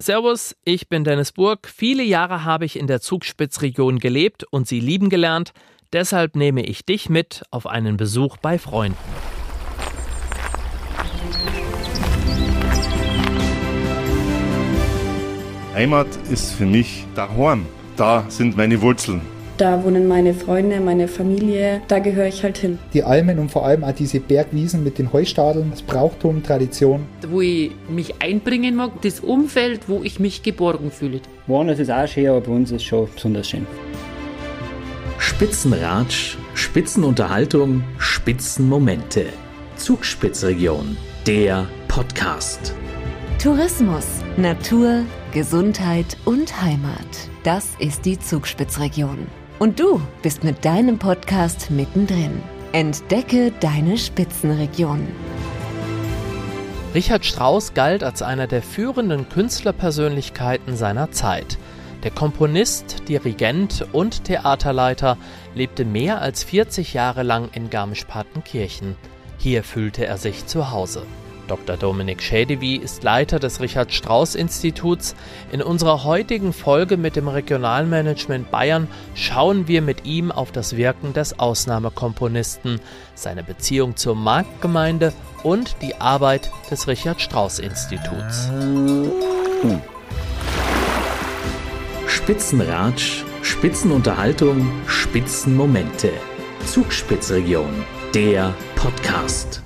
Servus, ich bin Dennis Burg. Viele Jahre habe ich in der Zugspitzregion gelebt und sie lieben gelernt. Deshalb nehme ich dich mit auf einen Besuch bei Freunden. Heimat ist für mich daheim. Da sind meine Wurzeln. Da wohnen meine Freunde, meine Familie, da gehöre ich halt hin. Die Almen und vor allem auch diese Bergwiesen mit den Heustadeln, das Brauchtum, Tradition. Wo ich mich einbringen mag, das Umfeld, wo ich mich geborgen fühle. Woanders ist auch schön, aber bei uns ist es schon besonders schön. Spitzenratsch, Spitzenunterhaltung, Spitzenmomente. Zugspitzregion, der Podcast. Tourismus, Natur, Gesundheit und Heimat. Das ist die Zugspitzregion. Und du bist mit deinem Podcast mittendrin. Entdecke deine Spitzenregion. Richard Strauss galt als einer der führenden Künstlerpersönlichkeiten seiner Zeit. Der Komponist, Dirigent und Theaterleiter lebte mehr als 40 Jahre lang in Garmisch-Partenkirchen. Hier fühlte er sich zu Hause. Dr. Dominik Schädewy ist Leiter des Richard Strauss Instituts. In unserer heutigen Folge mit dem Regionalmanagement Bayern schauen wir mit ihm auf das Wirken des Ausnahmekomponisten, seine Beziehung zur Marktgemeinde und die Arbeit des Richard Strauss Instituts. Spitzenratsch, Spitzenunterhaltung, Spitzenmomente. Zugspitzregion, der Podcast.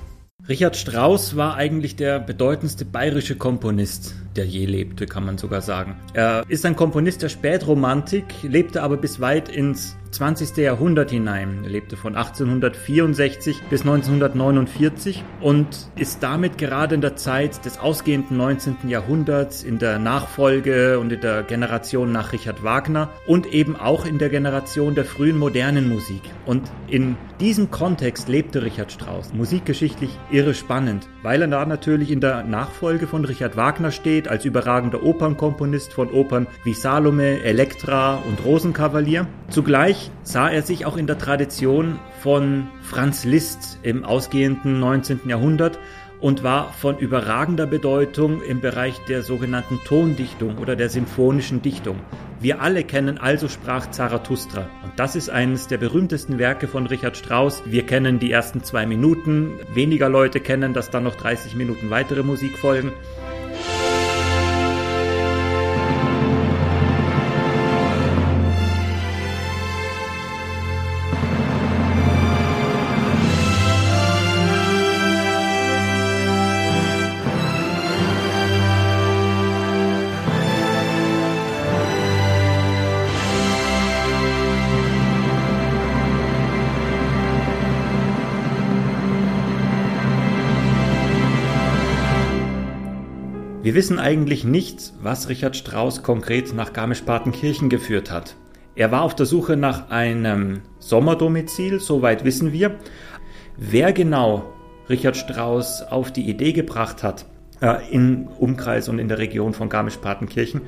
Richard Strauss war eigentlich der bedeutendste bayerische Komponist, der je lebte, kann man sogar sagen. Er ist ein Komponist der Spätromantik, lebte aber bis weit ins 20. Jahrhundert hinein. Er lebte von 1864 bis 1949 und ist damit gerade in der Zeit des ausgehenden 19. Jahrhunderts, in der Nachfolge und in der Generation nach Richard Wagner und eben auch in der Generation der frühen modernen Musik. Und in diesem Kontext lebte Richard Strauss. Musikgeschichtlich irre spannend, weil er da natürlich in der Nachfolge von Richard Wagner steht, als überragender Opernkomponist von Opern wie Salome, Elektra und Rosenkavalier. Zugleich sah er sich auch in der Tradition von Franz Liszt im ausgehenden 19. Jahrhundert und war von überragender Bedeutung im Bereich der sogenannten Tondichtung oder der symphonischen Dichtung. Wir alle kennen Also sprach Zarathustra. Und das ist eines der berühmtesten Werke von Richard Strauss. Wir kennen die ersten zwei Minuten. Weniger Leute kennen, dass dann noch 30 Minuten weitere Musik folgen. Wir wissen eigentlich nicht, was Richard Strauss konkret nach Garmisch-Partenkirchen geführt hat. Er war auf der Suche nach einem Sommerdomizil, soweit wissen wir. Wer genau Richard Strauss auf die Idee gebracht hat, äh, im Umkreis und in der Region von Garmisch-Partenkirchen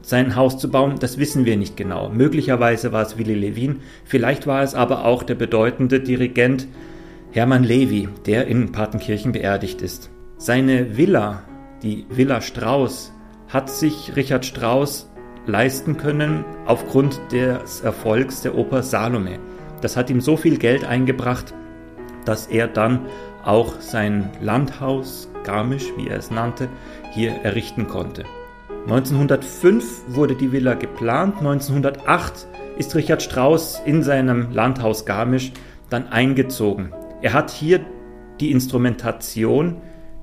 sein Haus zu bauen, das wissen wir nicht genau. Möglicherweise war es Willy Levin, vielleicht war es aber auch der bedeutende Dirigent Hermann Levy, der in Partenkirchen beerdigt ist. Seine Villa die Villa Strauß hat sich Richard Strauss leisten können aufgrund des Erfolgs der Oper Salome. Das hat ihm so viel Geld eingebracht, dass er dann auch sein Landhaus Garmisch, wie er es nannte, hier errichten konnte. 1905 wurde die Villa geplant, 1908 ist Richard Strauss in seinem Landhaus Garmisch dann eingezogen. Er hat hier die Instrumentation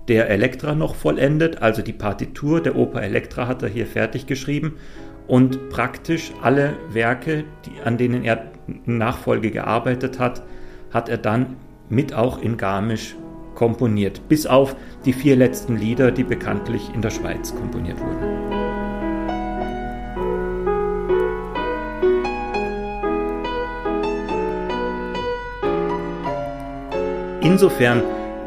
der Elektra noch vollendet, also die Partitur der Oper Elektra hat er hier fertig geschrieben. Und praktisch alle Werke, die, an denen er in Nachfolge gearbeitet hat, hat er dann mit auch in Garmisch komponiert, bis auf die vier letzten Lieder, die bekanntlich in der Schweiz komponiert wurden. Insofern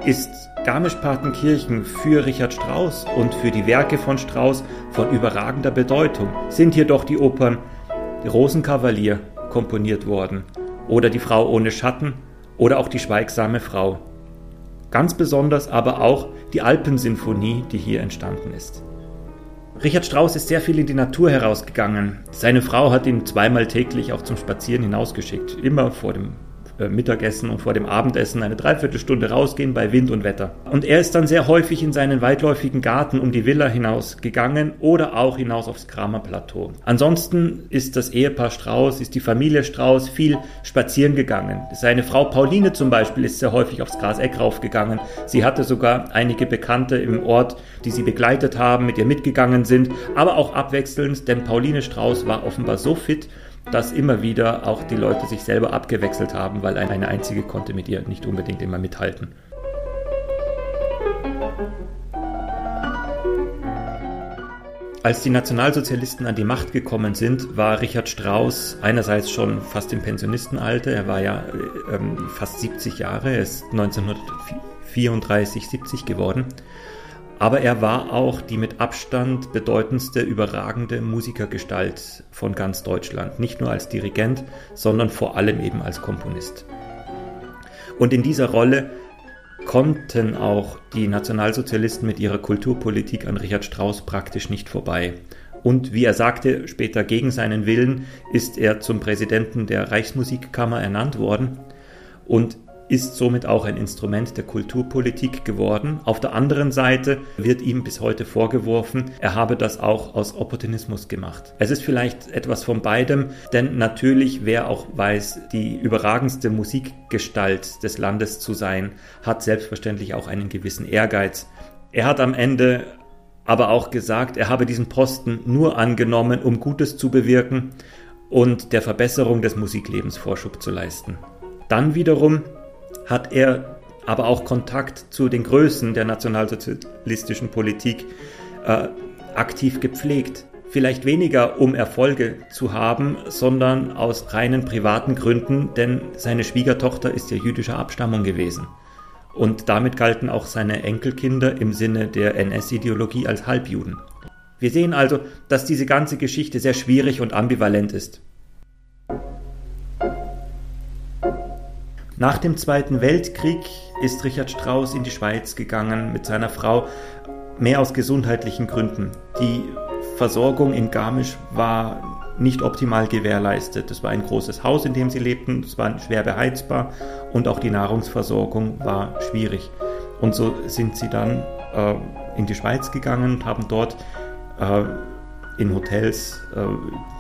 ist Garmisch-Partenkirchen für Richard Strauss und für die Werke von Strauss von überragender Bedeutung sind hier doch die Opern Rosenkavalier komponiert worden oder Die Frau ohne Schatten oder auch Die schweigsame Frau. Ganz besonders aber auch die Alpensinfonie, die hier entstanden ist. Richard Strauss ist sehr viel in die Natur herausgegangen. Seine Frau hat ihn zweimal täglich auch zum Spazieren hinausgeschickt, immer vor dem Mittagessen und vor dem Abendessen eine Dreiviertelstunde rausgehen bei Wind und Wetter. Und er ist dann sehr häufig in seinen weitläufigen Garten um die Villa hinaus gegangen oder auch hinaus aufs Kramer Plateau. Ansonsten ist das Ehepaar Strauß, ist die Familie Strauß viel spazieren gegangen. Seine Frau Pauline zum Beispiel ist sehr häufig aufs Graseck raufgegangen. Sie hatte sogar einige Bekannte im Ort, die sie begleitet haben, mit ihr mitgegangen sind, aber auch abwechselnd, denn Pauline Strauß war offenbar so fit, dass immer wieder auch die Leute sich selber abgewechselt haben, weil eine einzige konnte mit ihr nicht unbedingt immer mithalten. Als die Nationalsozialisten an die Macht gekommen sind, war Richard Strauss einerseits schon fast im Pensionistenalter, er war ja äh, fast 70 Jahre, er ist 1934, 70 geworden aber er war auch die mit Abstand bedeutendste, überragende Musikergestalt von ganz Deutschland. Nicht nur als Dirigent, sondern vor allem eben als Komponist. Und in dieser Rolle konnten auch die Nationalsozialisten mit ihrer Kulturpolitik an Richard Strauss praktisch nicht vorbei. Und wie er sagte, später gegen seinen Willen ist er zum Präsidenten der Reichsmusikkammer ernannt worden. Und ist somit auch ein Instrument der Kulturpolitik geworden. Auf der anderen Seite wird ihm bis heute vorgeworfen, er habe das auch aus Opportunismus gemacht. Es ist vielleicht etwas von beidem, denn natürlich, wer auch weiß, die überragendste Musikgestalt des Landes zu sein, hat selbstverständlich auch einen gewissen Ehrgeiz. Er hat am Ende aber auch gesagt, er habe diesen Posten nur angenommen, um Gutes zu bewirken und der Verbesserung des Musiklebens Vorschub zu leisten. Dann wiederum hat er aber auch Kontakt zu den Größen der nationalsozialistischen Politik äh, aktiv gepflegt. Vielleicht weniger, um Erfolge zu haben, sondern aus reinen privaten Gründen, denn seine Schwiegertochter ist ja jüdischer Abstammung gewesen. Und damit galten auch seine Enkelkinder im Sinne der NS-Ideologie als Halbjuden. Wir sehen also, dass diese ganze Geschichte sehr schwierig und ambivalent ist. Nach dem Zweiten Weltkrieg ist Richard Strauss in die Schweiz gegangen mit seiner Frau, mehr aus gesundheitlichen Gründen. Die Versorgung in Garmisch war nicht optimal gewährleistet. Es war ein großes Haus, in dem sie lebten, es war schwer beheizbar und auch die Nahrungsversorgung war schwierig. Und so sind sie dann äh, in die Schweiz gegangen und haben dort äh, in Hotels äh,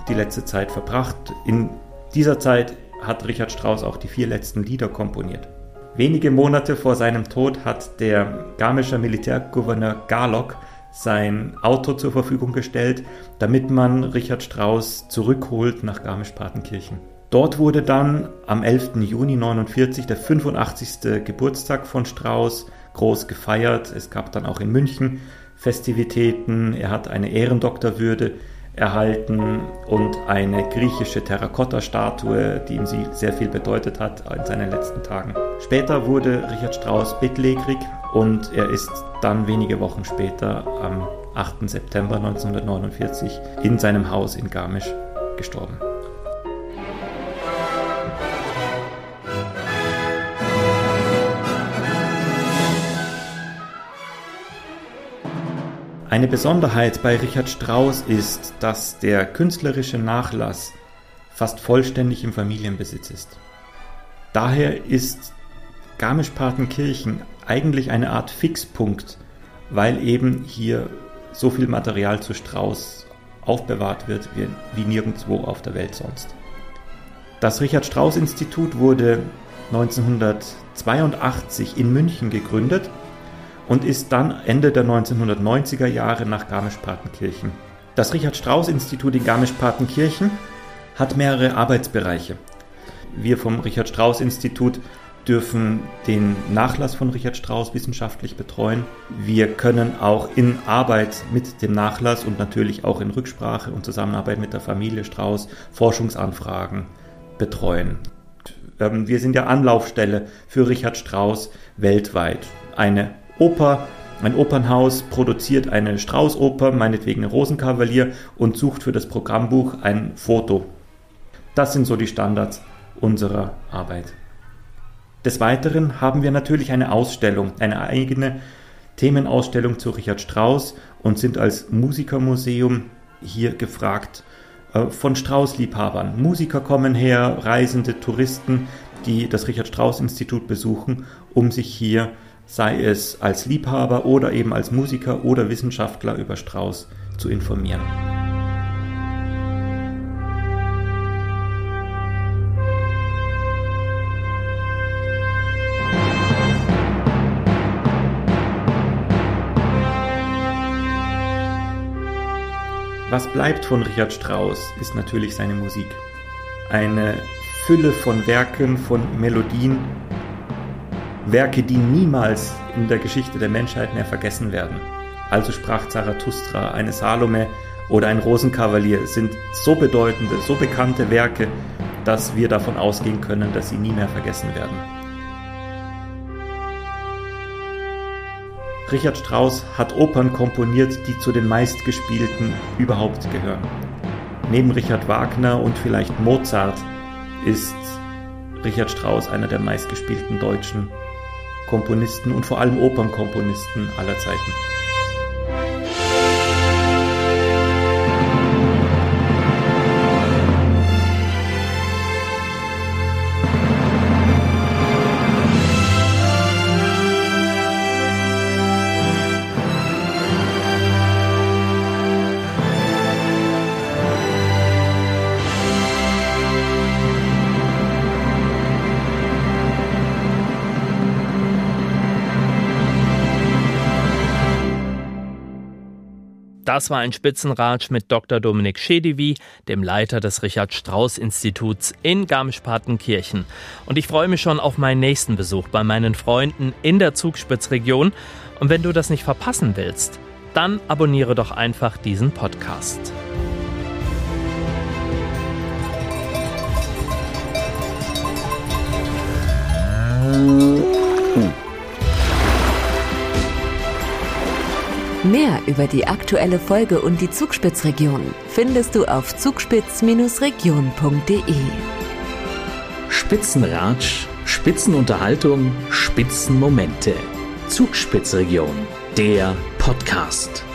die letzte Zeit verbracht. In dieser Zeit hat Richard Strauss auch die vier letzten Lieder komponiert. Wenige Monate vor seinem Tod hat der garmischer Militärgouverneur Garlock sein Auto zur Verfügung gestellt, damit man Richard Strauss zurückholt nach Garmisch-Partenkirchen. Dort wurde dann am 11. Juni 1949 der 85. Geburtstag von Strauss groß gefeiert. Es gab dann auch in München Festivitäten. Er hat eine Ehrendoktorwürde erhalten und eine griechische Terrakotta-Statue, die ihm sehr viel bedeutet hat in seinen letzten Tagen. Später wurde Richard Strauss bettlägerig und er ist dann wenige Wochen später am 8. September 1949 in seinem Haus in Garmisch gestorben. Eine Besonderheit bei Richard Strauss ist, dass der künstlerische Nachlass fast vollständig im Familienbesitz ist. Daher ist Garmisch-Partenkirchen eigentlich eine Art Fixpunkt, weil eben hier so viel Material zu Strauss aufbewahrt wird wie, wie nirgendwo auf der Welt sonst. Das Richard Strauss Institut wurde 1982 in München gegründet und ist dann Ende der 1990er Jahre nach Garmisch-Partenkirchen. Das Richard-Strauss-Institut in Garmisch-Partenkirchen hat mehrere Arbeitsbereiche. Wir vom Richard-Strauss-Institut dürfen den Nachlass von Richard Strauss wissenschaftlich betreuen. Wir können auch in Arbeit mit dem Nachlass und natürlich auch in Rücksprache und Zusammenarbeit mit der Familie Strauss Forschungsanfragen betreuen. Ähm, wir sind ja Anlaufstelle für Richard Strauss weltweit. Eine Oper, ein Opernhaus produziert eine Straußoper, meinetwegen ein Rosenkavalier, und sucht für das Programmbuch ein Foto. Das sind so die Standards unserer Arbeit. Des Weiteren haben wir natürlich eine Ausstellung, eine eigene, Themenausstellung zu Richard Strauss und sind als Musikermuseum hier gefragt äh, von Strauß-Liebhabern. Musiker kommen her, Reisende, Touristen, die das Richard Strauss Institut besuchen, um sich hier, sei es als Liebhaber oder eben als Musiker oder Wissenschaftler über Strauss zu informieren. Was bleibt von Richard Strauss, ist natürlich seine Musik. Eine Fülle von Werken, von Melodien, Werke, die niemals in der Geschichte der Menschheit mehr vergessen werden. Also sprach Zarathustra, eine Salome oder ein Rosenkavalier sind so bedeutende, so bekannte Werke, dass wir davon ausgehen können, dass sie nie mehr vergessen werden. Richard Strauss hat Opern komponiert, die zu den meistgespielten überhaupt gehören. Neben Richard Wagner und vielleicht Mozart ist Richard Strauss einer der meistgespielten deutschen Komponisten und vor allem Opernkomponisten aller Zeiten. Das war ein Spitzenratsch mit Dr. Dominik Schedivi, dem Leiter des Richard Strauss Instituts in Garmisch-Partenkirchen. Und ich freue mich schon auf meinen nächsten Besuch bei meinen Freunden in der Zugspitzregion. Und wenn du das nicht verpassen willst, dann abonniere doch einfach diesen Podcast. Mehr über die aktuelle Folge und die Zugspitzregion findest du auf zugspitz-region.de. Spitzenratsch, Spitzenunterhaltung, Spitzenmomente. Zugspitzregion, der Podcast.